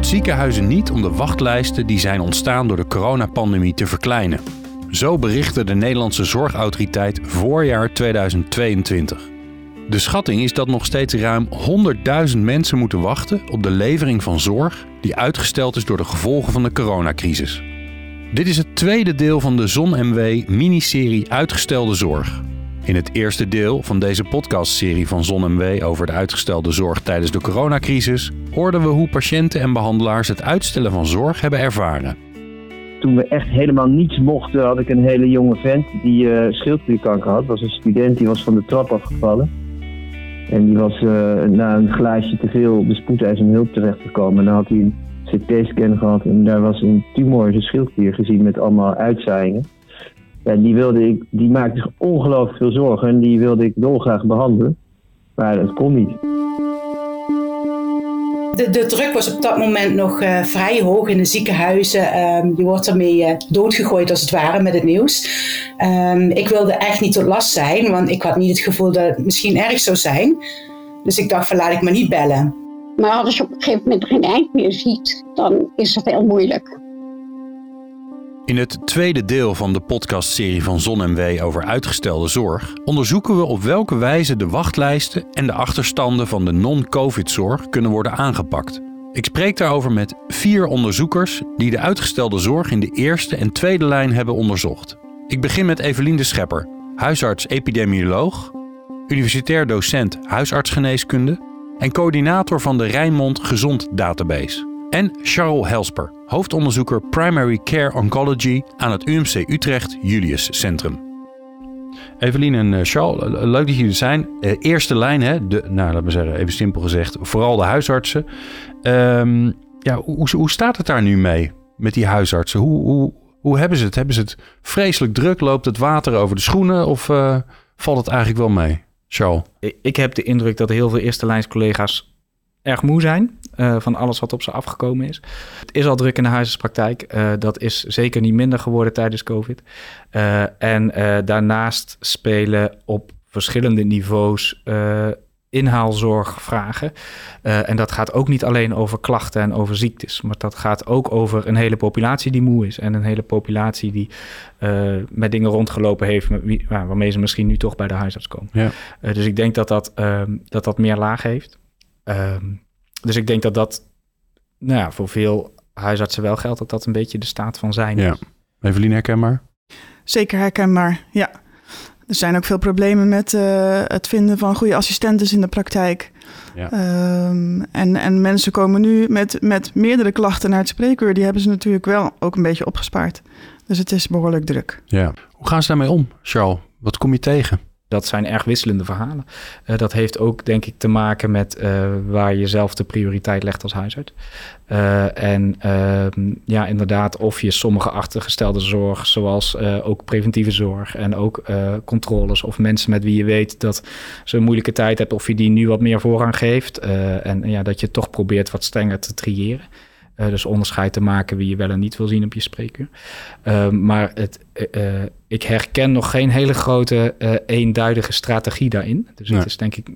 ziekenhuizen niet om de wachtlijsten die zijn ontstaan door de coronapandemie te verkleinen. Zo berichtte de Nederlandse Zorgautoriteit voorjaar 2022. De schatting is dat nog steeds ruim 100.000 mensen moeten wachten op de levering van zorg die uitgesteld is door de gevolgen van de coronacrisis. Dit is het tweede deel van de ZonMW miniserie Uitgestelde Zorg. In het eerste deel van deze podcastserie van ZonMW over de uitgestelde zorg tijdens de coronacrisis hoorden we hoe patiënten en behandelaars het uitstellen van zorg hebben ervaren. Toen we echt helemaal niets mochten, had ik een hele jonge vent die uh, schildklierkanker had. Was een student die was van de trap afgevallen. En die was uh, na een glaasje te veel op de spoedeisende hulp terechtgekomen. En dan had hij een CT-scan gehad en daar was een tumor in zijn schildklier gezien met allemaal uitzaaiingen. Ja, die, wilde ik, die maakte zich ongelooflijk veel zorgen en die wilde ik dolgraag behandelen. Maar dat kon niet. De, de druk was op dat moment nog uh, vrij hoog in de ziekenhuizen. Um, je wordt ermee uh, doodgegooid als het ware met het nieuws. Um, ik wilde echt niet tot last zijn, want ik had niet het gevoel dat het misschien erg zou zijn. Dus ik dacht van laat ik maar niet bellen. Maar als je op een gegeven moment geen eind meer ziet, dan is het heel moeilijk. In het tweede deel van de podcastserie van ZonMW over uitgestelde zorg onderzoeken we op welke wijze de wachtlijsten en de achterstanden van de non-COVID-zorg kunnen worden aangepakt. Ik spreek daarover met vier onderzoekers die de uitgestelde zorg in de eerste en tweede lijn hebben onderzocht. Ik begin met Evelien de Schepper, huisarts-epidemioloog, universitair docent huisartsgeneeskunde en coördinator van de Rijnmond Gezond Database. En Charles Helsper, hoofdonderzoeker Primary Care Oncology aan het UMC Utrecht Julius Centrum. Evelien en eh, Charles, eh, leuk dat jullie er zijn. Uh, eerste lijn, hè? De, nou, laten we zeggen, even simpel gezegd, vooral de huisartsen. Um, ja, hoe, hoe staat het daar nu mee met die huisartsen? Hoe, hoe, hoe hebben ze het? Hebben ze het vreselijk druk? Loopt het water over de schoenen of uh, valt het eigenlijk wel mee? Charles? Ik heb de indruk dat heel veel eerste lijns collega's erg moe zijn uh, van alles wat op ze afgekomen is. Het is al druk in de huisartspraktijk. Uh, dat is zeker niet minder geworden tijdens COVID. Uh, en daarnaast spelen op verschillende niveaus inhaalzorgvragen. en dat gaat ook niet alleen over klachten en over ziektes, maar dat gaat ook over een hele populatie die moe is en een hele populatie die met dingen rondgelopen heeft waarmee ze misschien nu toch bij de huisarts komen. Ja. dus ik denk dat dat, ehm, dat, dat meer laag heeft. Um, dus ik denk dat dat nou ja, voor veel huisartsen wel geldt dat dat een beetje de staat van zijn ja. is. Evelien herkenbaar? Zeker herkenbaar, ja. Er zijn ook veel problemen met uh, het vinden van goede assistenten in de praktijk. Ja. Um, en, en mensen komen nu met, met meerdere klachten naar het spreekuur. Die hebben ze natuurlijk wel ook een beetje opgespaard. Dus het is behoorlijk druk. Ja. Hoe gaan ze daarmee om, Charles? Wat kom je tegen? Dat zijn erg wisselende verhalen. Uh, dat heeft ook, denk ik, te maken met uh, waar je zelf de prioriteit legt als huisarts. Uh, en ehm, ja, inderdaad, of je sommige achtergestelde zorg, zoals ook preventieve zorg en ook controles, of mensen met wie je weet dat ze een moeilijke tijd hebben, of je die nu wat meer voorrang geeft. en ja, dat je toch probeert wat strenger te triëren. Uh, dus onderscheid te maken wie je wel en niet wil zien op je spreekuur. Uh, maar het, uh, ik herken nog geen hele grote eenduidige strategie daarin. Dus het is denk ik,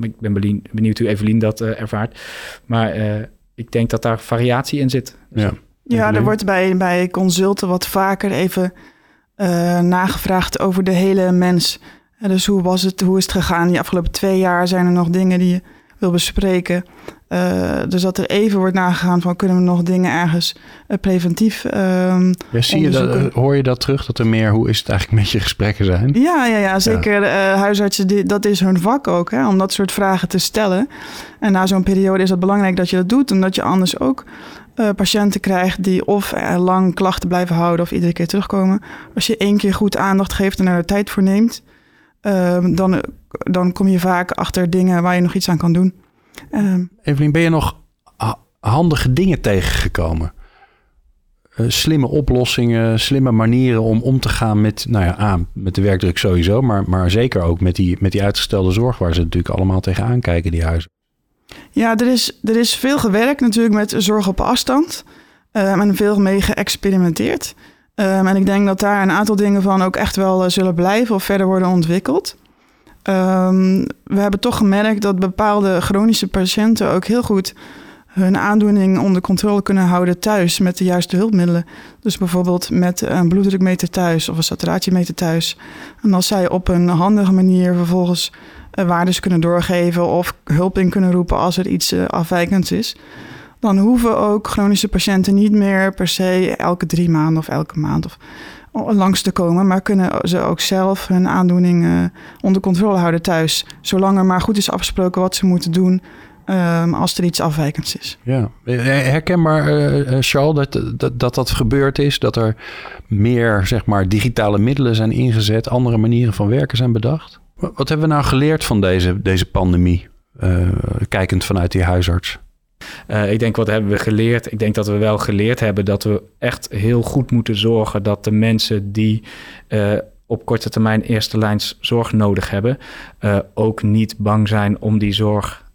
ik ben benieuwd hoe Evelien dat ervaart. Maar ik denk dat daar variatie in zit. Dus ja, ja er wordt bij, bij consulten wat vaker even nagevraagd over de hele mens. dus hoe was het, hoe is het gegaan die afgelopen twee jaar? Zijn er nog dingen die je wil bespreken? Uh, dus dat er even wordt nagegaan van kunnen we nog dingen ergens uh, preventief uh, ja, zie je dat, Hoor je dat terug, dat er meer, hoe is het eigenlijk met je gesprekken zijn? Ja, ja, ja zeker. Ja. huisartsen, die, dat is hun vak ook, hè, om dat soort vragen te stellen. En na zo'n periode is het belangrijk dat je dat doet, omdat je anders ook patiënten krijgt die of lang klachten blijven houden of iedere keer terugkomen. Als je één keer goed aandacht geeft en er de tijd voor neemt, ehm, dan, dan kom je vaak achter dingen waar je nog iets aan kan doen. Um, Evelien, ben je nog handige dingen tegengekomen? Uh, slimme oplossingen, slimme manieren om om te gaan met, nou ja, A, met de werkdruk sowieso, maar, maar zeker ook met die, met die uitgestelde zorg waar ze natuurlijk allemaal tegenaan kijken, die huizen. Ja, er is, er is veel gewerkt natuurlijk met zorg op afstand um, en veel mee geëxperimenteerd. Um, en ik denk dat daar een aantal dingen van ook echt wel uh, zullen blijven of verder worden ontwikkeld. Um, we hebben toch gemerkt dat bepaalde chronische patiënten ook heel goed hun aandoening onder controle kunnen houden thuis met de juiste hulpmiddelen. Dus bijvoorbeeld met een bloeddrukmeter thuis of een saturatiemeter thuis. En als zij op een handige manier vervolgens uh, waardes kunnen doorgeven of hulp in kunnen roepen als er iets uh, afwijkends is, dan hoeven ook chronische patiënten niet meer per se elke drie maanden of elke maand of langs te komen, maar kunnen ze ook zelf hun aandoening uh, onder controle houden thuis. Zolang er maar goed is afgesproken wat ze moeten doen um, als er iets afwijkends is. Ja, herkenbaar, uh, Charles, dat, dat, dat dat gebeurd is, dat er meer zeg maar, digitale middelen zijn ingezet, andere manieren van werken zijn bedacht. Wat hebben we nou geleerd van deze, deze pandemie, kijkend vanuit die huisarts? Uh, ik denk, wat hebben we geleerd? Ik denk dat we wel geleerd hebben dat we echt heel goed moeten zorgen dat de mensen die uh, op korte termijn eerste lijns zorg nodig hebben, uh, ook niet bang zijn om die zorg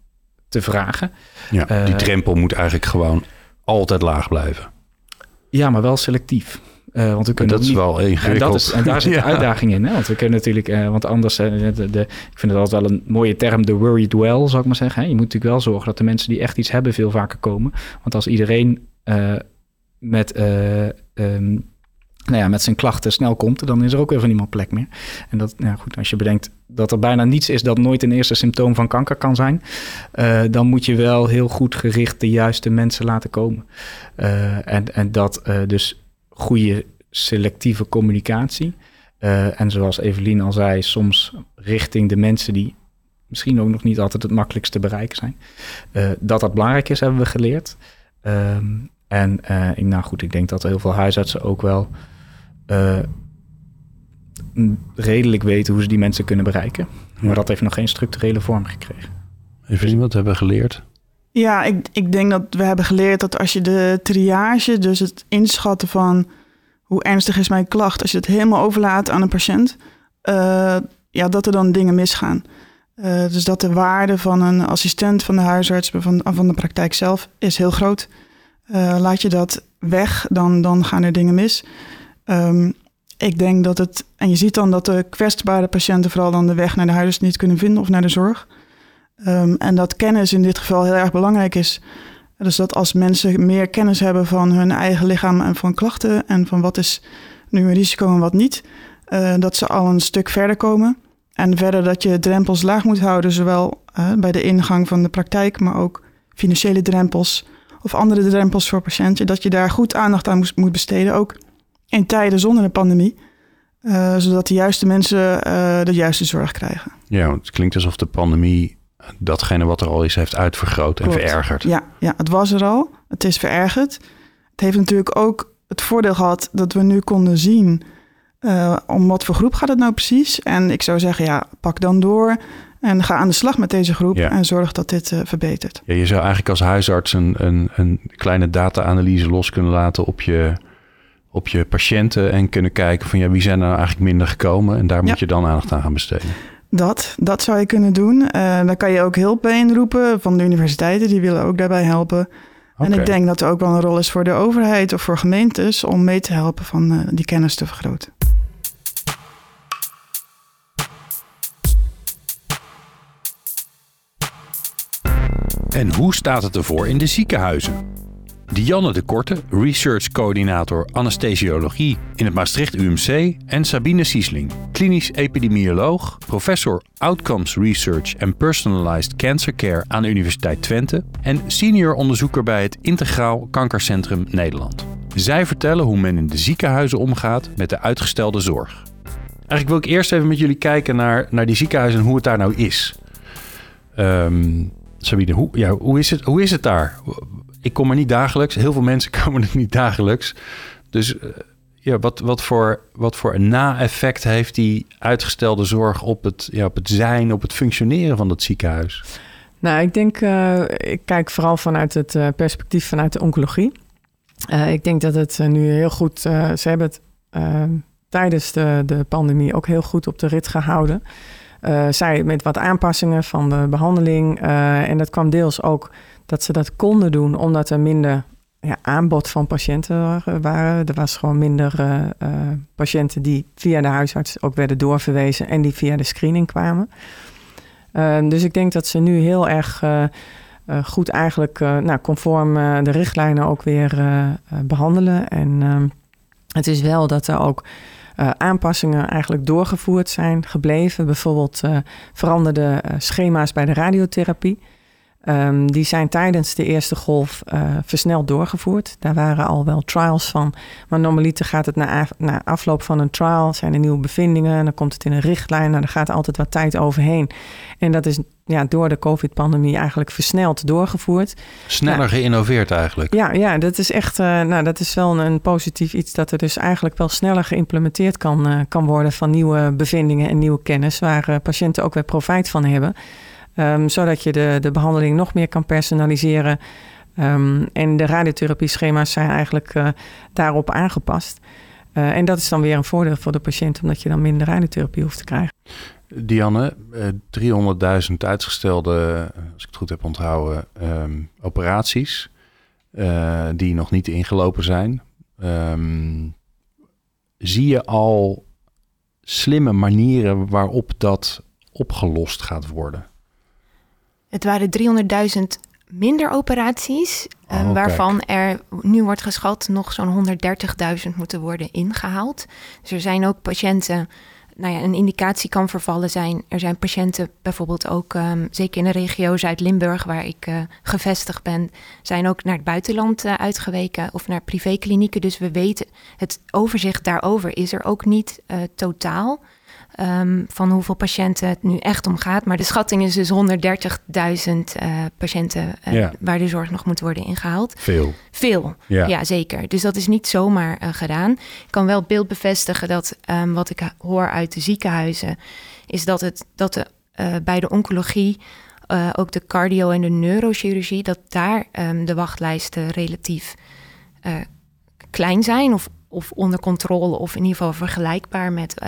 te vragen. Ja, die drempel moet eigenlijk gewoon altijd laag blijven. Ja, maar wel selectief. Uh, want we kunnen dat is wel ingewikkeld. En, dat is, en daar zit ja. de uitdaging in. Hè? Want we kunnen natuurlijk, uh, want anders, uh, de, de, ik vind het altijd wel een mooie term, de worried well, zou ik maar zeggen. Hè? Je moet natuurlijk wel zorgen dat de mensen die echt iets hebben veel vaker komen. Want als iedereen met, um, nou ja, met zijn klachten snel komt, dan is er ook weer van niemand plek meer. En dat, ja, goed, als je bedenkt dat er bijna niets is dat nooit een eerste symptoom van kanker kan zijn, dan moet je wel heel goed gericht de juiste mensen laten komen. en, en dat dus goede selectieve communicatie. Uh, en zoals Evelien al zei, soms richting de mensen die misschien ook nog niet altijd het makkelijkst te bereiken zijn. Uh, dat dat belangrijk is, hebben we geleerd. Um, en uh, ik, nou goed, ik denk dat heel veel huisartsen ook wel redelijk weten hoe ze die mensen kunnen bereiken. Maar dat heeft nog geen structurele vorm gekregen. Evelien, wat hebben we geleerd? Ja, ik, ik denk dat we hebben geleerd dat als je de triage, dus het inschatten van hoe ernstig is mijn klacht, als je het helemaal overlaat aan een patiënt, uh, ja, dat er dan dingen misgaan. Uh, dus dat de waarde van een assistent van de huisarts, van, van de praktijk zelf, is heel groot. Uh, laat je dat weg, dan, dan gaan er dingen mis. Um, ik denk dat het, en je ziet dan dat de kwetsbare patiënten vooral dan de weg naar de huisarts niet kunnen vinden of naar de zorg. Um, en dat kennis in dit geval heel erg belangrijk is. Dus dat als mensen meer kennis hebben van hun eigen lichaam en van klachten en van wat is nu een risico en wat niet, uh, dat ze al een stuk verder komen. En verder dat je drempels laag moet houden, zowel uh, bij de ingang van de praktijk, maar ook financiële drempels of andere drempels voor patiënten, dat je daar goed aandacht aan moet besteden, ook in tijden zonder een pandemie. Uh, zodat de juiste mensen de juiste zorg krijgen. Ja, het klinkt alsof de pandemie datgene wat er al is heeft uitvergroot en verergerd. Ja, ja, het was er al. Het is verergerd. Het heeft natuurlijk ook het voordeel gehad dat we nu konden zien uh, om wat voor groep gaat het nou precies. En ik zou zeggen, ja, pak dan door en ga aan de slag met deze groep ja. en zorg dat dit uh, verbetert. Ja, je zou eigenlijk als huisarts een, een, een kleine data-analyse los kunnen laten op je, op je patiënten en kunnen kijken van ja, wie zijn er nou eigenlijk minder gekomen en daar moet je dan aandacht aan gaan besteden. Dat, dat zou je kunnen doen. Uh, daar kan je ook hulp bij inroepen van de universiteiten. Die willen ook daarbij helpen. Okay. En ik denk dat er ook wel een rol is voor de overheid of voor gemeentes... om mee te helpen van uh, die kennis te vergroten. En hoe staat het ervoor in de ziekenhuizen? Dianne de Korte, Research Coördinator Anesthesiologie in het Maastricht UMC en Sabine Siesling, klinisch epidemioloog, professor Outcomes Research en Personalized Cancer Care aan de Universiteit Twente en senior onderzoeker bij het Integraal Kankercentrum Nederland. Zij vertellen hoe men in de ziekenhuizen omgaat met de uitgestelde zorg. Eigenlijk wil ik eerst even met jullie kijken naar, naar die ziekenhuizen en hoe het daar nou is. Um, Sabine, hoe, ja, hoe, is het, hoe is het daar? Ik kom er niet dagelijks. Heel veel mensen komen er niet dagelijks. Dus uh, ja, wat, wat, voor, wat voor een na-effect heeft die uitgestelde zorg op het, ja, op het zijn, op het functioneren van dat ziekenhuis? Nou, ik denk, uh, ik kijk vooral vanuit het uh, perspectief vanuit de oncologie. ik denk dat het nu heel goed, ze hebben het tijdens de, de pandemie ook heel goed op de rit gehouden. zij met wat aanpassingen van de behandeling. en dat kwam deels ook dat ze dat konden doen omdat er minder ja, aanbod van patiënten waren. Er was gewoon minder uh, uh, patiënten die via de huisarts ook werden doorverwezen en die via de screening kwamen. Uh, dus ik denk dat ze nu heel erg goed eigenlijk nou, conform de richtlijnen ook weer behandelen. En ehm, het is wel dat er ook aanpassingen eigenlijk doorgevoerd zijn gebleven. Bijvoorbeeld veranderde schema's bij de radiotherapie. Um, die zijn tijdens de eerste golf uh, versneld doorgevoerd. Daar waren al wel trials van. Maar normaliter gaat het na, na, afloop van een trial, zijn er nieuwe bevindingen. En dan komt het in een richtlijn. En er gaat altijd wat tijd overheen. En dat is ja, door de COVID-pandemie eigenlijk versneld doorgevoerd. Sneller geïnnoveerd eigenlijk. Ja, ja dat is echt uh, nou, dat is wel een, positief iets. Dat er dus eigenlijk wel sneller geïmplementeerd kan, uh, kan worden van nieuwe bevindingen en nieuwe kennis. Waar patiënten ook weer profijt van hebben. Um, zodat je de, de behandeling nog meer kan personaliseren. Um, en de radiotherapie-schema's zijn eigenlijk uh, daarop aangepast. Uh, en dat is dan weer een voordeel voor de patiënt, omdat je dan minder radiotherapie hoeft te krijgen. Dianne, uh, 300.000 uitgestelde, als ik het goed heb onthouden, um, operaties die nog niet ingelopen zijn. zie je al slimme manieren waarop dat opgelost gaat worden? Het waren 300.000 minder operaties, oh, uh, waarvan er nu wordt geschat nog zo'n 130.000 moeten worden ingehaald. Dus er zijn ook patiënten, nou ja, een indicatie kan vervallen zijn. Er zijn patiënten bijvoorbeeld ook, um, zeker in de regio Zuid-Limburg, waar ik uh, gevestigd ben, zijn ook naar het buitenland uh, uitgeweken of naar privéklinieken. Dus we weten, het overzicht daarover is er ook niet uh, totaal. Um, van hoeveel patiënten het nu echt om gaat. Maar de schatting is dus 130.000 uh, patiënten uh, waar de zorg nog moet worden ingehaald. Veel. Veel, ja, ja zeker. Dus dat is niet zomaar uh, gedaan. Ik kan wel het beeld bevestigen dat um, wat ik hoor uit de ziekenhuizen... is dat, het, dat de, bij de oncologie, ook de cardio- en de neurochirurgie... dat daar um, de wachtlijsten relatief klein zijn... Of, of onder controle of in ieder geval vergelijkbaar met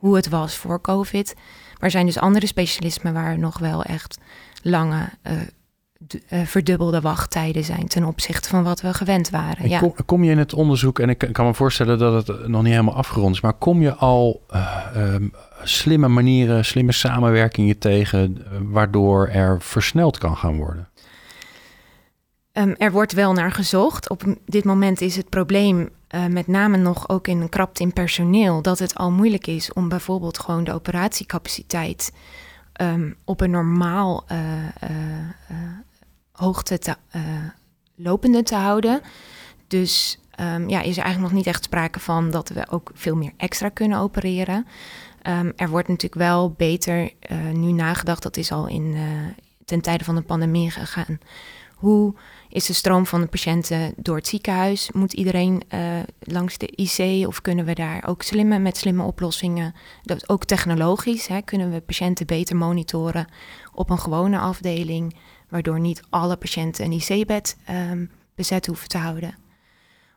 hoe het was voor COVID. Maar er zijn dus andere specialismen waar nog wel echt lange uh, verdubbelde wachttijden zijn ten opzichte van wat we gewend waren. Ja. Kom, kom, je in het onderzoek, en ik kan me voorstellen dat het nog niet helemaal afgerond is, maar kom je al uh, um, slimme manieren, slimme samenwerkingen tegen, waardoor er versneld kan gaan worden? Um, er wordt wel naar gezocht. Op dit moment is het probleem uh, met name nog ook in een krapte in personeel, dat het al moeilijk is om bijvoorbeeld gewoon de operatiecapaciteit um, op een normaal uh, uh, hoogte te, lopende te houden. Dus um, ja, is er eigenlijk nog niet echt sprake van dat we ook veel meer extra kunnen opereren. Um, er wordt natuurlijk wel beter nu nagedacht, dat is al in, ten tijde van de pandemie gegaan. Hoe is de stroom van de patiënten door het ziekenhuis? Moet iedereen uh, langs de IC of kunnen we daar ook slimme, met slimme oplossingen, dat ook technologisch, hè, kunnen we patiënten beter monitoren op een gewone afdeling, waardoor niet alle patiënten een IC-bed um, bezet hoeven te houden.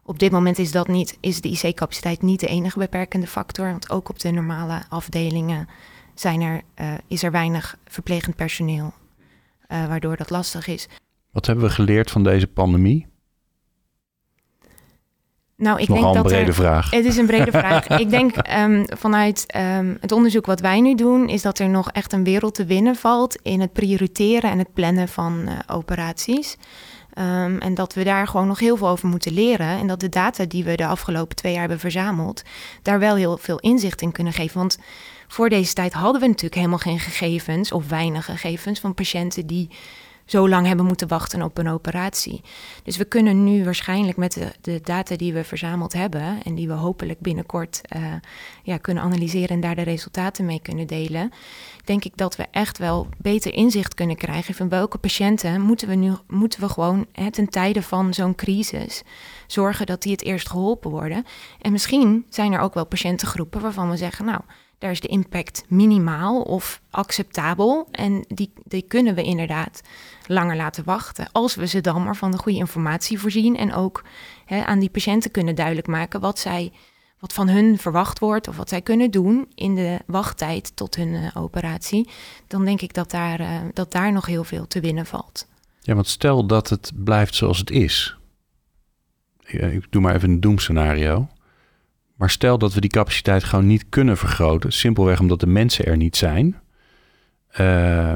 Op dit moment is, dat niet, is de IC-capaciteit niet de enige beperkende factor, want ook op de normale afdelingen zijn er, uh, is er weinig verplegend personeel, uh, waardoor dat lastig is. Wat hebben we geleerd van deze pandemie? Nou, ik denk dat een brede vraag. Het is een brede vraag. ik denk um, vanuit um, het onderzoek wat wij nu doen, is dat er nog echt een wereld te winnen valt in het prioriteren en het plannen van uh, operaties. Um, en dat we daar gewoon nog heel veel over moeten leren. En dat de data die we de afgelopen twee jaar hebben verzameld, daar wel heel veel inzicht in kunnen geven. Want voor deze tijd hadden we natuurlijk helemaal geen gegevens of weinig gegevens van patiënten die zo lang hebben moeten wachten op een operatie. Dus we kunnen nu waarschijnlijk met de, data die we verzameld hebben en die we hopelijk binnenkort uh, ja, kunnen analyseren en daar de resultaten mee kunnen delen, denk ik dat we echt wel beter inzicht kunnen krijgen van welke patiënten moeten we nu moeten we gewoon hè, ten tijde van zo'n crisis zorgen dat die het eerst geholpen worden. En misschien zijn er ook wel patiëntengroepen waarvan we zeggen, nou daar is de impact minimaal of acceptabel. En die, die kunnen we inderdaad langer laten wachten. Als we ze dan maar van de goede informatie voorzien. En ook hè, aan die patiënten kunnen duidelijk maken wat, zij, wat van hun verwacht wordt. Of wat zij kunnen doen in de wachttijd tot hun uh, operatie. Dan denk ik dat daar, uh, dat daar nog heel veel te winnen valt. Ja, want stel dat het blijft zoals het is. Ik doe maar even een doemscenario. Maar stel dat we die capaciteit gewoon niet kunnen vergroten, simpelweg omdat de mensen er niet zijn, uh,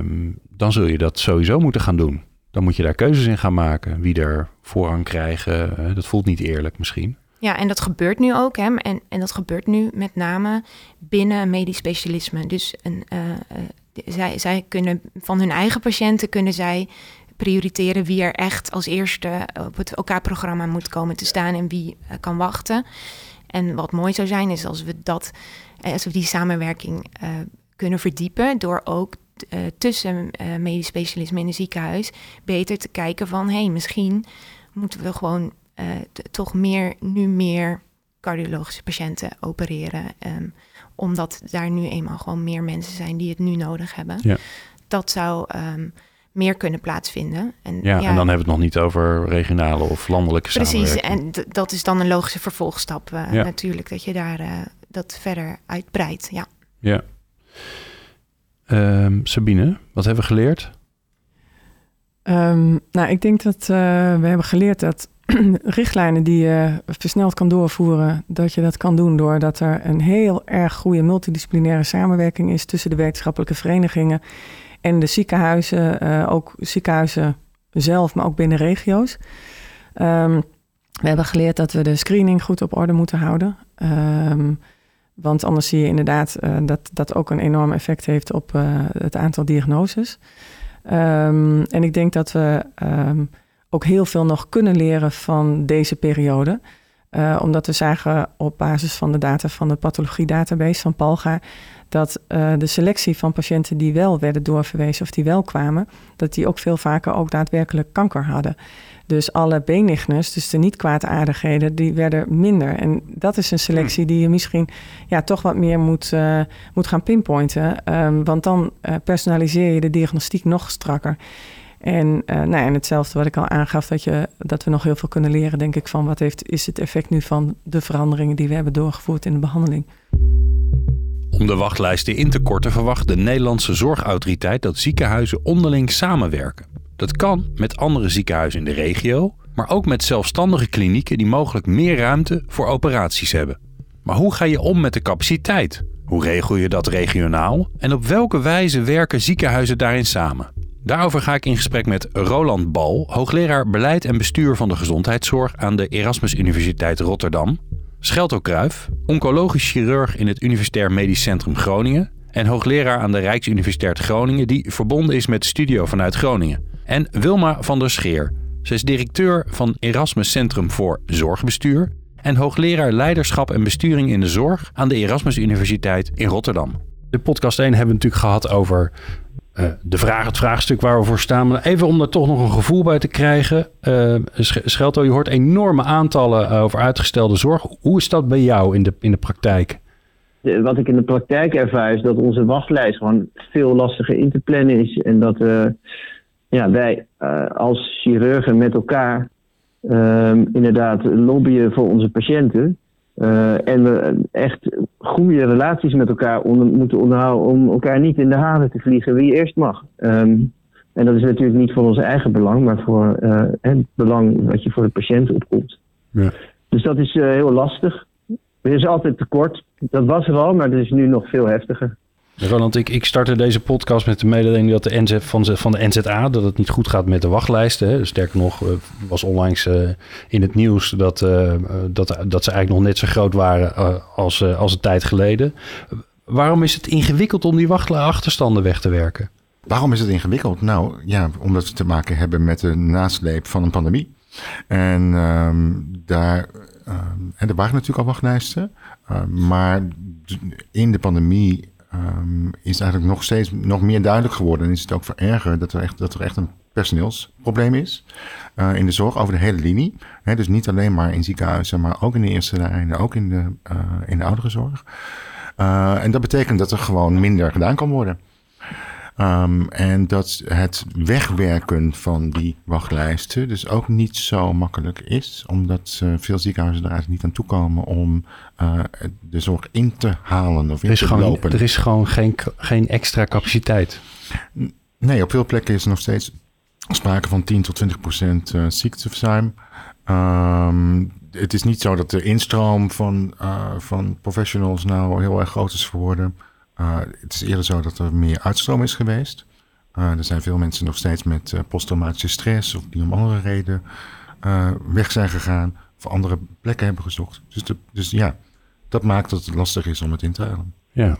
dan zul je dat sowieso moeten gaan doen. dan moet je daar keuzes in gaan maken. Wie er voorrang krijgen, eh, dat voelt niet eerlijk misschien. Ja, en dat gebeurt nu ook. Hè? En, en dat gebeurt nu met name binnen medisch specialisme. Dus een, uh, uh, zij, zij kunnen van hun eigen patiënten kunnen zij prioriteren wie er echt als eerste op het OK-programma moet komen te staan en wie kan wachten. En wat mooi zou zijn, is als we dat, als we die samenwerking kunnen verdiepen door ook uh, tussen uh, medisch specialisme in een ziekenhuis beter te kijken van hé, hey, misschien moeten we gewoon toch meer, nu meer cardiologische patiënten opereren. Um, omdat daar nu eenmaal gewoon meer mensen zijn die het nu nodig hebben. Ja. Dat zou um, meer kunnen plaatsvinden. En, ja, ja, en dan hebben we het nog niet over regionale of landelijke Precies, en dat is dan een logische vervolgstap ja. natuurlijk, dat je daar dat verder uitbreidt. Ja. ja. Um, Sabine, wat hebben we geleerd? Um, nou, ik denk dat uh, we hebben geleerd dat richtlijnen die je versneld kan doorvoeren, dat je dat kan doen doordat er een heel erg goede multidisciplinaire samenwerking is tussen de wetenschappelijke verenigingen en de ziekenhuizen, uh, ook ziekenhuizen zelf, maar ook binnen regio's. Um, we hebben geleerd dat we de screening goed op orde moeten houden. Um, want anders zie je inderdaad uh, dat dat ook een enorm effect heeft op uh, het aantal diagnoses. Um, en ik denk dat we ook heel veel nog kunnen leren van deze periode. Omdat we zagen op basis van de data van de pathologie-database van Palga... dat de selectie van patiënten die wel werden doorverwezen of die wel kwamen... dat die ook veel vaker ook daadwerkelijk kanker hadden. Dus alle benignes, dus de niet-kwaadaardigheden, die werden minder. En dat is een selectie die je misschien ja, toch wat meer moet, uh, moet gaan pinpointen. Um, want dan uh, personaliseer je de diagnostiek nog strakker. En, nou en hetzelfde wat ik al aangaf, dat, je, dat we nog heel veel kunnen leren, denk ik, van wat heeft, is het effect nu van de veranderingen die we hebben doorgevoerd in de behandeling. Om de wachtlijsten in te korten verwacht de Nederlandse Zorgautoriteit dat ziekenhuizen onderling samenwerken. Dat kan met andere ziekenhuizen in de regio, maar ook met zelfstandige klinieken die mogelijk meer ruimte voor operaties hebben. Maar hoe ga je om met de capaciteit? Hoe regel je dat regionaal? En op welke wijze werken ziekenhuizen daarin samen? Daarover ga ik in gesprek met Roland Bal, hoogleraar beleid en bestuur van de gezondheidszorg aan de Erasmus Universiteit Rotterdam. Schelto Kruif, oncologisch chirurg in het Universitair Medisch Centrum Groningen en hoogleraar aan de Rijksuniversiteit Groningen die verbonden is met Studio vanuit Groningen. En Wilma van der Scheer. Ze is directeur van Erasmus Centrum voor Zorgbestuur en hoogleraar leiderschap en besturing in de zorg aan de Erasmus Universiteit in Rotterdam. De podcast 1 hebben we natuurlijk gehad over uh, de vraag, het vraagstuk waar we voor staan. Maar even om daar toch nog een gevoel bij te krijgen. Uh, Schelto, je hoort enorme aantallen over uitgestelde zorg. Hoe is dat bij jou in de, in de praktijk? Wat ik in de praktijk ervaar is dat onze wachtlijst gewoon veel lastiger in te plannen is. En dat uh, ja, wij als chirurgen met elkaar uh, inderdaad lobbyen voor onze patiënten. Uh, en we echt goede relaties met elkaar onder, moeten onderhouden om elkaar niet in de halen te vliegen wie eerst mag. Um, en dat is natuurlijk niet voor ons eigen belang, maar voor uh, het belang wat je voor de patiënt opkomt. Ja. Dus dat is uh, heel lastig. Er is altijd tekort. Dat was er al, maar dat is nu nog veel heftiger. Roland, ik, ik startte deze podcast met de mededeling dat de NZ, van, de NZA dat het niet goed gaat met de wachtlijsten. Hè. Sterker nog, was onlangs uh, in het nieuws dat, uh, dat, dat ze eigenlijk nog net zo groot waren als, als een tijd geleden. Waarom is het ingewikkeld om die wachtachterstanden weg te werken? Waarom is het ingewikkeld? Nou ja, omdat we te maken hebben met de nasleep van een pandemie. En um, daar, um, en er waren natuurlijk al wachtlijsten, maar in de pandemie um, is eigenlijk nog steeds nog meer duidelijk geworden. En is het ook vererger dat er echt, dat er echt een personeelsprobleem is uh, in de zorg over de hele linie. Dus niet alleen maar in ziekenhuizen, maar ook in de eerste lijn, ook in de, uh, in de ouderenzorg. Uh, en dat betekent dat er gewoon minder gedaan kan worden. Um, en dat het wegwerken van die wachtlijsten dus ook niet zo makkelijk is, omdat uh, veel ziekenhuizen er eigenlijk niet aan toekomen om uh, de zorg in te halen of in te gewoon, lopen. Er is gewoon geen, geen extra capaciteit. Nee, op veel plekken is er nog steeds sprake van 10 tot 20 procent uh, ziekteverzuim. Um, het is niet zo dat de instroom van, uh, van professionals nou heel erg groot is geworden. Uh, het is eerder zo dat er meer uitstroom is geweest. er zijn veel mensen nog steeds met posttraumatische stress of die om andere reden weg zijn gegaan of andere plekken hebben gezocht. Dus, dus ja, dat maakt dat het lastig is om het in te halen. Ja.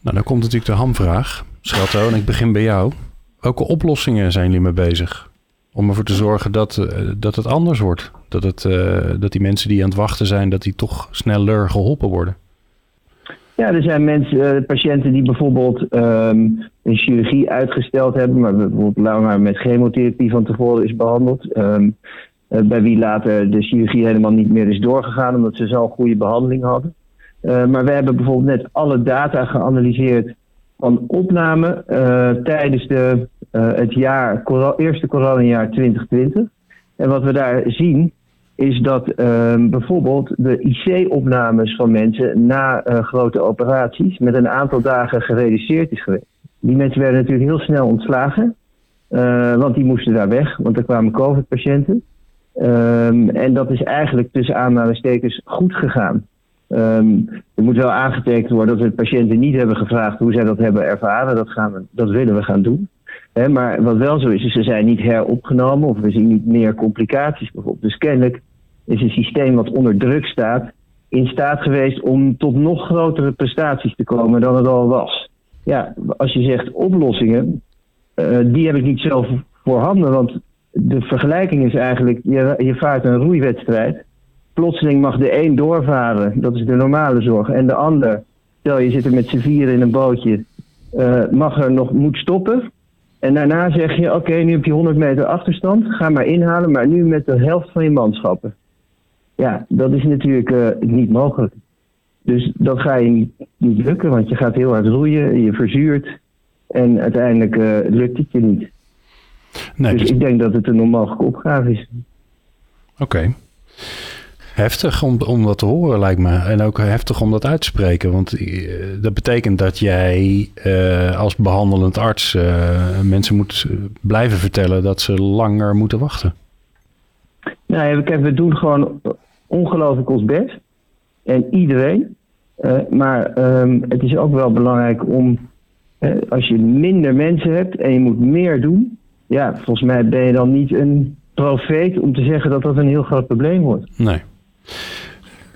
Nou, dan komt natuurlijk de hamvraag. Schatto, en ik begin bij jou. Welke oplossingen zijn jullie mee bezig? Om ervoor te zorgen dat, dat het anders wordt. Dat, het, dat die mensen die aan het wachten zijn, dat die toch sneller geholpen worden. Ja, er zijn mensen, uh, patiënten die bijvoorbeeld um, een chirurgie uitgesteld hebben, maar bijvoorbeeld langer met chemotherapie van tevoren is behandeld. Um, bij wie later de chirurgie helemaal niet meer is doorgegaan, omdat ze zo'n goede behandeling hadden. maar we hebben bijvoorbeeld net alle data geanalyseerd van opname tijdens de, het jaar, eerste coronajaar 2020. En wat we daar zien is dat uh, bijvoorbeeld de IC-opnames van mensen na uh, grote operaties met een aantal dagen gereduceerd is geweest. Die mensen werden natuurlijk heel snel ontslagen, want die moesten daar weg, want er kwamen COVID-patiënten. Um, en dat is eigenlijk tussen aanhalingstekens goed gegaan. Um, er moet wel aangetekend worden dat we de patiënten niet hebben gevraagd hoe zij dat hebben ervaren. Dat, gaan we, dat willen we gaan doen. Maar wat wel zo is, is ze zijn niet heropgenomen of we zien niet meer complicaties bijvoorbeeld. Dus kennelijk is een systeem wat onder druk staat in staat geweest om tot nog grotere prestaties te komen dan het al was. Ja, als je zegt oplossingen, uh, die heb ik niet zelf voorhanden. Want de vergelijking is eigenlijk, je, je vaart een roeiwedstrijd plotseling mag de een doorvaren, dat is de normale zorg. En de ander, stel je zit er met z'n vieren in een bootje, uh, mag er nog, moet stoppen. En daarna zeg je, oké, nu heb je 100 meter achterstand, ga maar inhalen, maar nu met de helft van je manschappen. Ja, dat is natuurlijk uh, niet mogelijk. Dus dat ga je niet, niet, lukken, want je gaat heel hard roeien, je verzuurt en uiteindelijk uh, lukt het je niet. Nee, dus, dus, ik denk dat het een onmogelijke opgave is. Oké. Okay heftig om, om dat te horen, lijkt me. En ook heftig om dat uit te spreken. Want uh, dat betekent dat jij uh, als behandelend arts uh, mensen moet blijven vertellen dat ze langer moeten wachten. Nou, kijk, we doen gewoon ongelooflijk ons best. En iedereen. maar um, het is ook wel belangrijk om, als je minder mensen hebt en je moet meer doen. Ja, volgens mij ben je dan niet een profeet om te zeggen dat dat een heel groot probleem wordt. Nee.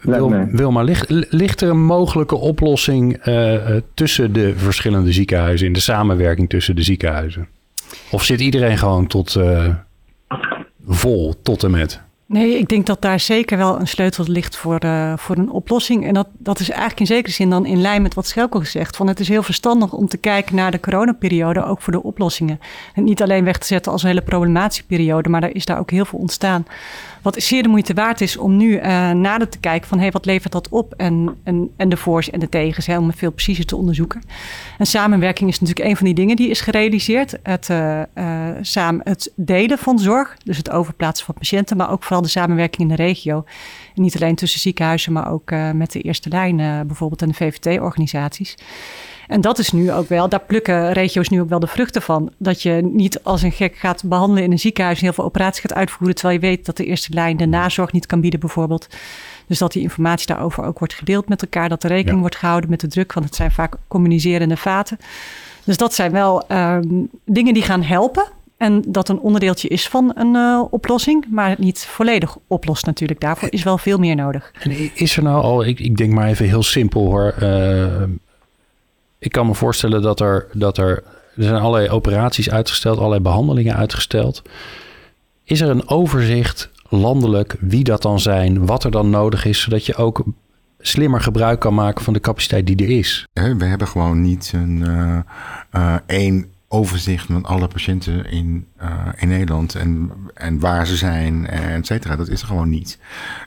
Wil, Wilma, ligt, ligt er een mogelijke oplossing uh, tussen de verschillende ziekenhuizen, in de samenwerking tussen de ziekenhuizen? Of zit iedereen gewoon tot vol, tot en met? Nee, ik denk dat daar zeker wel een sleutel ligt voor, uh, voor een oplossing. En dat, dat is eigenlijk in zekere zin dan in lijn met wat Schelko gezegd. Van het is heel verstandig om te kijken naar de coronaperiode, ook voor de oplossingen. En niet alleen weg te zetten als een hele problematische periode, maar er is daar ook heel veel ontstaan. Wat zeer de moeite waard is om nu uh, nader te kijken van hey, wat levert dat op? En, en, en de voor's en de tegens, om het veel preciezer te onderzoeken. En samenwerking is natuurlijk een van die dingen die is gerealiseerd. Het, uh, uh, samen, het delen van zorg, dus het overplaatsen van patiënten, maar ook vooral de samenwerking in de regio. Niet alleen tussen ziekenhuizen, maar ook met de eerste lijn bijvoorbeeld en de VVT-organisaties. En dat is nu ook wel, daar plukken regio's nu ook wel de vruchten van. Dat je niet als een gek gaat behandelen in een ziekenhuis en heel veel operaties gaat uitvoeren, terwijl je weet dat de eerste lijn de nazorg niet kan bieden, bijvoorbeeld. Dus dat die informatie daarover ook wordt gedeeld met elkaar, dat er rekening wordt gehouden met de druk, want het zijn vaak communicerende vaten. Dus dat zijn wel um, dingen die gaan helpen. En dat een onderdeeltje is van een uh, oplossing, maar het niet volledig oplost natuurlijk. Daarvoor is wel veel meer nodig. En is er nou al, ik, ik denk maar even heel simpel hoor, uh, ik kan me voorstellen dat er, dat er, er zijn allerlei operaties uitgesteld, allerlei behandelingen uitgesteld. Is er een overzicht landelijk wie dat dan zijn, wat er dan nodig is, zodat je ook slimmer gebruik kan maken van de capaciteit die er is? We hebben gewoon niet een uh, één overzicht van alle patiënten in, uh, in Nederland en, en waar ze zijn, et cetera. Dat is er gewoon niet.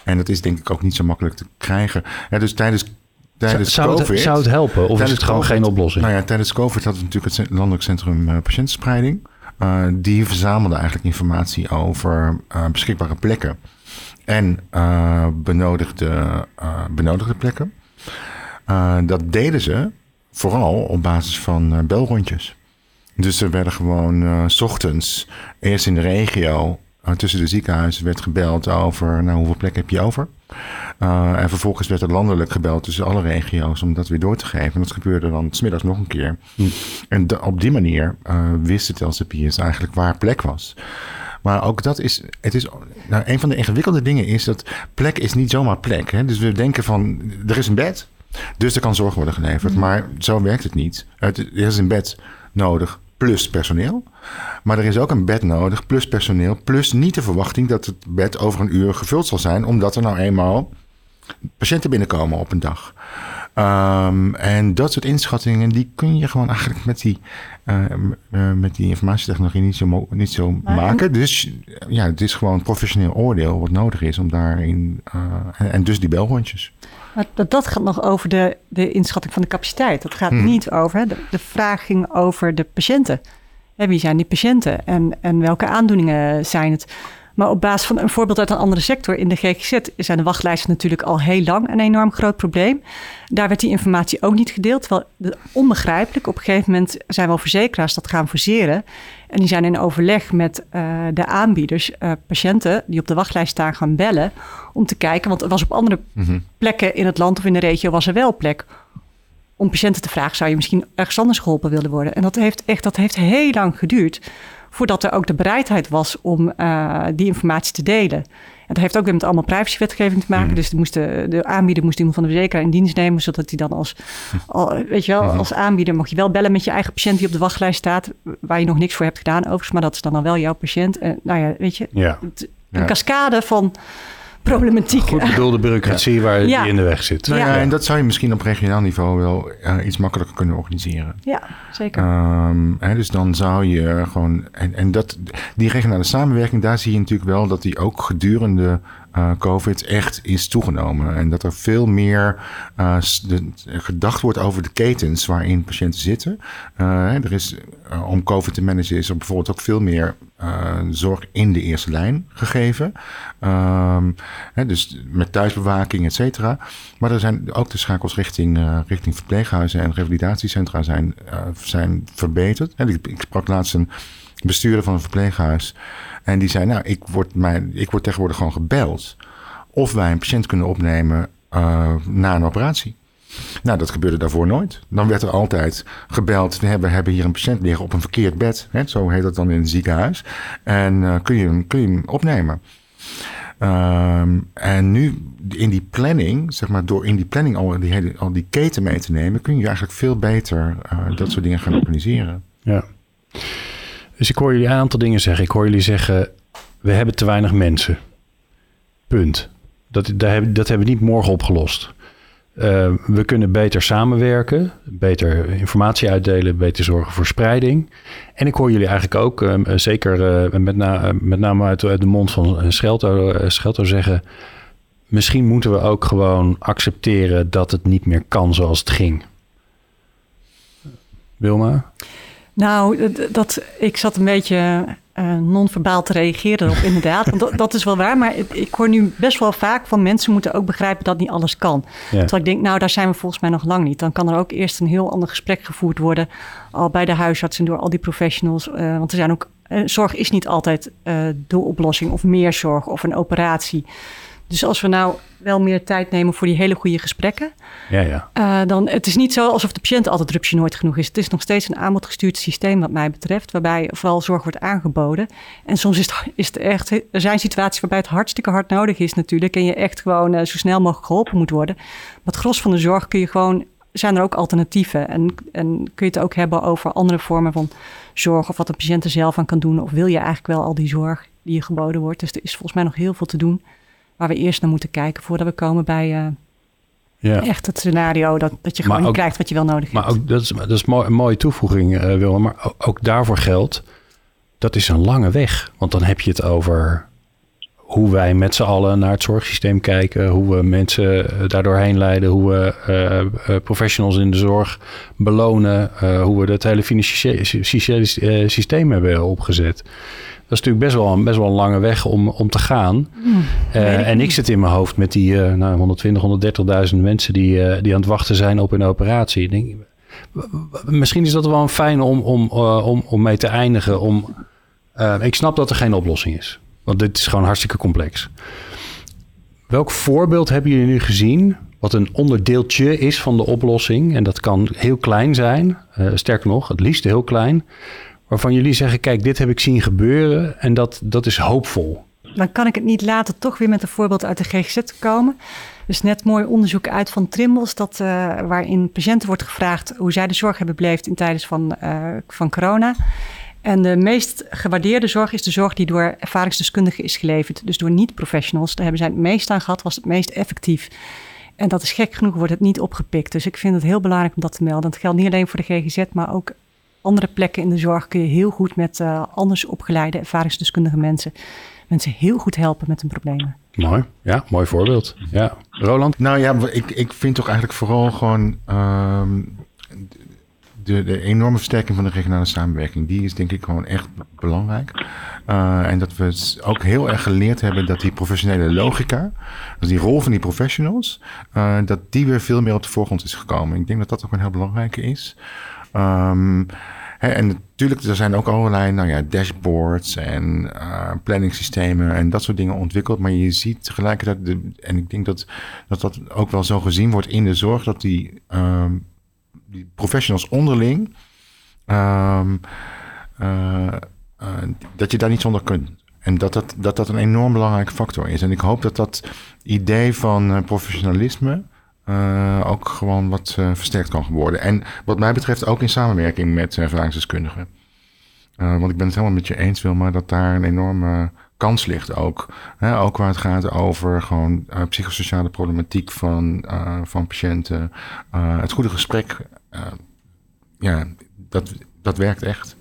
En dat is denk ik ook niet zo makkelijk te krijgen. Dus tijdens tijdens zou, COVID... Het, zou het helpen of is het gewoon geen oplossing? Nou ja, tijdens COVID hadden we natuurlijk het Landelijk Centrum uh, Patiëntenspreiding. Uh, die verzamelde eigenlijk informatie over uh, beschikbare plekken en benodigde, benodigde plekken. dat deden ze vooral op basis van belrondjes. Dus er werden gewoon s ochtends eerst in de regio tussen de ziekenhuizen werd gebeld over nou, hoeveel plekken heb je over. Uh, en vervolgens werd er landelijk gebeld tussen alle regio's om dat weer door te geven. En dat gebeurde dan smiddags nog een keer. Hm. En op die manier uh, wist het LCPS eigenlijk waar plek was. Maar ook dat is, het is, nou, een van de ingewikkelde dingen is dat plek is niet zomaar plek. Hè? Dus we denken van, er is een bed, dus er kan zorg worden geleverd. Mm. Maar zo werkt het niet. Er is een bed nodig plus personeel. Maar er is ook een bed nodig plus personeel. Plus niet de verwachting dat het bed over een uur gevuld zal zijn. Omdat er nou eenmaal patiënten binnenkomen op een dag. Um, en dat soort inschattingen, die kun je gewoon eigenlijk met die, uh, uh, met die informatietechnologie niet zo, niet zo maken. Dus ja, het is gewoon professioneel oordeel wat nodig is om daarin. Uh, en, en, dus die belrondjes. Maar dat, dat gaat nog over de, de inschatting van de capaciteit. Dat gaat hmm. niet over. De, de vraag ging over de patiënten. wie zijn die patiënten en, en welke aandoeningen zijn het? Maar op basis van een voorbeeld uit een andere sector, in de GGZ zijn de wachtlijsten natuurlijk al heel lang een enorm groot probleem. Daar werd die informatie ook niet gedeeld. Terwijl onbegrijpelijk, op een gegeven moment zijn wel verzekeraars dat gaan forceren. En die zijn in overleg met uh, de aanbieders, uh, patiënten die op de wachtlijst staan, gaan bellen. Om te kijken, want er was op andere mm-hmm. plekken in het land of in de regio was er wel plek om patiënten te vragen: zou je misschien ergens anders geholpen willen worden? En dat heeft echt dat heeft heel lang geduurd voordat er ook de bereidheid was om uh, die informatie te delen. En dat heeft ook weer met allemaal privacywetgeving te maken. Mm. Dus moest de, de, aanbieder moest iemand van de verzekeraar in dienst nemen, zodat hij dan als, al, weet je wel, mm-hmm. als aanbieder mocht je wel bellen met je eigen patiënt die op de wachtlijst staat, waar je nog niks voor hebt gedaan overigens, maar dat is dan, dan wel jouw patiënt. En, nou ja, weet je, ja. een cascade van problematiek. Goed bedoelde bureaucratie waar ja. die in de weg zit. Nou ja, en dat zou je misschien op regionaal niveau wel uh, iets makkelijker kunnen organiseren. Ja, zeker. Um, hè, dus dan zou je gewoon... En, en dat, die regionale samenwerking, daar zie je natuurlijk wel dat die ook gedurende uh, COVID echt is toegenomen. En dat er veel meer de, gedacht wordt over de ketens waarin patiënten zitten. Uh, er is, om COVID te managen is er bijvoorbeeld ook veel meer zorg in de eerste lijn gegeven. Um, hè, dus met thuisbewaking, et cetera. Maar er zijn ook de schakels richting, richting verpleeghuizen en revalidatiecentra zijn, zijn verbeterd. Ik, ik sprak laatst een bestuurder van een verpleeghuis. En die zei, nou, ik word, ik word tegenwoordig gewoon gebeld of wij een patiënt kunnen opnemen uh, na een operatie. Nou, dat gebeurde daarvoor nooit. Dan werd er altijd gebeld. We hebben, hier een patiënt liggen op een verkeerd bed. Hè, zo heet dat dan in het ziekenhuis. En uh, kun, je, kun je hem opnemen. Um, en nu in die planning, zeg maar, door in die planning al die, al die keten mee te nemen, kun je eigenlijk veel beter uh, dat soort dingen gaan organiseren. Ja. Dus ik hoor jullie een aantal dingen zeggen. Ik hoor jullie zeggen, we hebben te weinig mensen. Punt. Dat, dat, hebben, we niet morgen opgelost. Uh, we kunnen beter samenwerken, beter informatie uitdelen, beter zorgen voor spreiding. En ik hoor jullie eigenlijk ook, zeker uh, met, na, met, name uit, uit, de mond van Schelto, Schelto zeggen... misschien moeten we ook gewoon accepteren dat het niet meer kan zoals het ging. Wilma? Nou, dat, ik zat een beetje uh, non-verbaal te reageren op, inderdaad. Want dat, dat, is wel waar. Maar ik, hoor nu best wel vaak van mensen moeten ook begrijpen dat niet alles kan. Ja. Terwijl ik denk, nou, daar zijn we volgens mij nog lang niet. Dan kan er ook eerst een heel ander gesprek gevoerd worden. Al bij de huisartsen door al die professionals. Uh, want er zijn ook. Uh, zorg is niet altijd de oplossing of meer zorg of een operatie. Dus als we nou wel meer tijd nemen voor die hele goede gesprekken. Ja, ja. Uh, dan, het is niet zo alsof de patiënt altijd rupsje nooit genoeg is. Het is nog steeds een aanbodgestuurd systeem wat mij betreft. Waarbij vooral zorg wordt aangeboden. En soms is het, is het echt... Er zijn situaties waarbij het hartstikke hard nodig is natuurlijk. En je echt gewoon uh, zo snel mogelijk geholpen moet worden. Maar het gros van de zorg kun je gewoon... Zijn er ook alternatieven? En, en kun je het ook hebben over andere vormen van zorg... of wat de patiënt er zelf aan kan doen? Of wil je eigenlijk wel al die zorg die je geboden wordt? Dus er is volgens mij nog heel veel te doen waar we eerst naar moeten kijken voordat we komen bij uh, ja. echt het scenario dat, dat je gewoon krijgt wat je wel nodig maar hebt. Ook, dat is, dat is mooi, een mooie toevoeging, uh, Willem. Maar ook daarvoor geldt, dat is een lange weg. Want dan heb je het over hoe wij met z'n allen naar het zorgsysteem kijken, hoe we mensen eh, daardoorheen leiden, hoe we uh, professionals in de zorg belonen, hoe we het hele financiële systeem hebben opgezet. Dat is natuurlijk best wel, een, best wel een lange weg om, om te gaan. Hmm, uh, en ik zit in mijn hoofd met die uh, nou, 120, 130.000 mensen die, uh, die aan het wachten zijn op een operatie. Ik denk, misschien is dat wel een fijn om, om, om, om mee te eindigen. Om, ik snap dat er geen oplossing is. Want dit is gewoon hartstikke complex. Welk voorbeeld hebben jullie nu gezien wat een onderdeeltje is van de oplossing? En dat kan heel klein zijn, sterker nog, het liefst heel klein. Waarvan jullie zeggen, kijk, dit heb ik zien gebeuren en dat, dat is hoopvol. Dan kan ik het niet laten toch weer met een voorbeeld uit de GGZ te komen. Dus net mooi onderzoek uit van Trimbos, dat, uh, waarin patiënten wordt gevraagd hoe zij de zorg hebben beleefd in tijdens van, uh, van corona. En de meest gewaardeerde zorg is de zorg die door ervaringsdeskundigen is geleverd. Dus door niet-professionals. Daar hebben zij het meest aan gehad, was het meest effectief. En dat is gek genoeg, wordt het niet opgepikt. Dus ik vind het heel belangrijk om dat te melden. Dat geldt niet alleen voor de GGZ, maar ook andere plekken in de zorg kun je heel goed met uh, anders opgeleide, ervaringsdeskundige mensen, mensen heel goed helpen met hun problemen. Mooi, ja, mooi voorbeeld. Ja. Roland? Nou ja, ik, ik vind toch eigenlijk vooral gewoon um, de, de, enorme versterking van de regionale samenwerking, die is denk ik gewoon echt belangrijk. Uh, en dat we ook heel erg geleerd hebben dat die professionele logica, dus die rol van die professionals, uh, dat die weer veel meer op de voorgrond is gekomen. Ik denk dat dat ook een heel belangrijke is. Hè, en natuurlijk, er zijn ook allerlei nou ja, dashboards en uh, planningssystemen en dat soort dingen ontwikkeld. Maar je ziet tegelijkertijd, de, en ik denk dat, dat dat ook wel zo gezien wordt in de zorg, dat die, um, die professionals onderling, um, uh, uh, dat je daar niet zonder kunt. En dat dat, dat dat een enorm belangrijke factor is. En ik hoop dat dat idee van professionalisme uh, ook gewoon wat uh, versterkt kan worden. En wat mij betreft ook in samenwerking met ervaringsdeskundigen. Uh, want ik ben het helemaal met je eens, Wilma, dat daar een enorme kans ligt ook. Hè, ook waar het gaat over gewoon psychosociale problematiek van, van patiënten. het goede gesprek, ja, dat, dat werkt echt.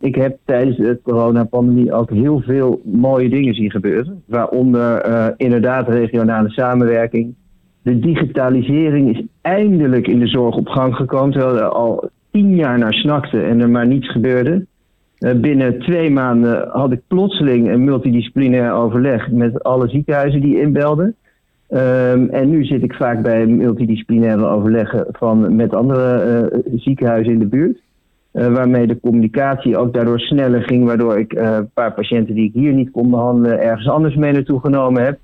Ik heb tijdens de coronapandemie ook heel veel mooie dingen zien gebeuren. Waaronder inderdaad regionale samenwerking de digitalisering is eindelijk in de zorg op gang gekomen, terwijl er al tien jaar naar snakte en er maar niets gebeurde. Uh, binnen twee maanden had ik plotseling een multidisciplinair overleg met alle ziekenhuizen die inbelden. Um, en nu zit ik vaak bij multidisciplinaire overleggen van, met andere uh, ziekenhuizen in de buurt. Uh, waarmee de communicatie ook daardoor sneller ging, waardoor ik een paar patiënten die ik hier niet kon behandelen ergens anders mee naartoe genomen heb.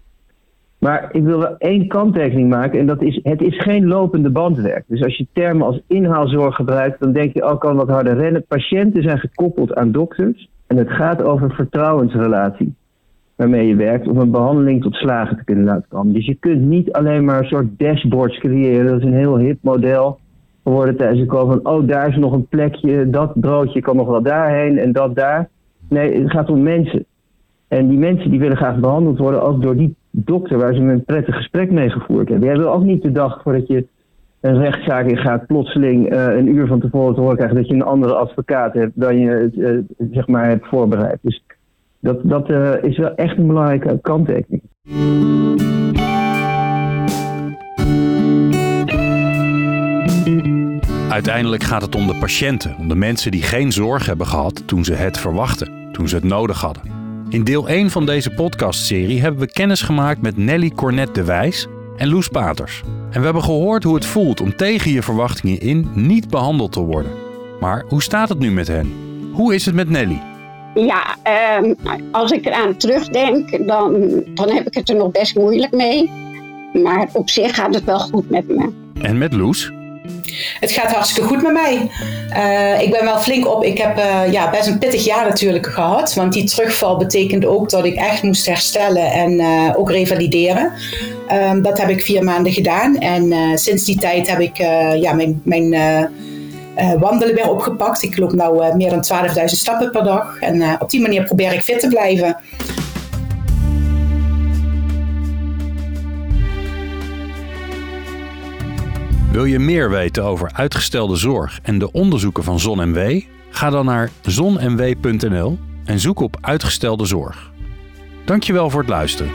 Maar ik wil wel één kanttekening maken en dat is, het is geen lopende bandwerk. Dus als je termen als inhaalzorg gebruikt, dan denk je ook al wat harder rennen. Patiënten zijn gekoppeld aan dokters en het gaat over een vertrouwensrelatie waarmee je werkt om een behandeling tot slagen te kunnen laten komen. Dus je kunt niet alleen maar een soort dashboards creëren. Dat is een heel hip model geworden tijdens de COVID. Van, oh, daar is nog een plekje, dat broodje kan nog wel daarheen en dat daar. Nee, het gaat om mensen. En die mensen die willen graag behandeld worden, ook door die dokter waar ze een prettig gesprek mee gevoerd hebben. Jij wil ook niet de dag voordat je een rechtszaak in gaat, plotseling uh, een uur van tevoren te horen krijgen dat je een andere advocaat hebt dan je uh, zeg maar hebt voorbereid. Dus dat, dat uh, is wel echt een belangrijke kanttekening. Uiteindelijk gaat het om de patiënten, om de mensen die geen zorg hebben gehad toen ze het verwachten, toen ze het nodig hadden. In deel 1 van deze podcastserie hebben we kennis gemaakt met Nelly Cornet de Wijs en Loes Paters. En we hebben gehoord hoe het voelt om tegen je verwachtingen in niet behandeld te worden. Maar hoe staat het nu met hen? Hoe is het met Nelly? Ja, uh, als ik eraan terugdenk, dan, dan heb ik het er nog best moeilijk mee. Maar op zich gaat het wel goed met me. En met Loes? Het gaat hartstikke goed met mij. Uh, ik ben wel flink op. Ik heb uh, ja, best een pittig jaar natuurlijk gehad. Want die terugval betekende ook dat ik echt moest herstellen en uh, ook revalideren. Um, dat heb ik vier maanden gedaan. En sinds die tijd heb ik ja, mijn, mijn wandelen weer opgepakt. Ik loop nu meer dan 12.000 stappen per dag. En op die manier probeer ik fit te blijven. Wil je meer weten over uitgestelde zorg en de onderzoeken van ZonMW? Ga dan naar zonmw.nl en zoek op uitgestelde zorg. Dankjewel voor het luisteren.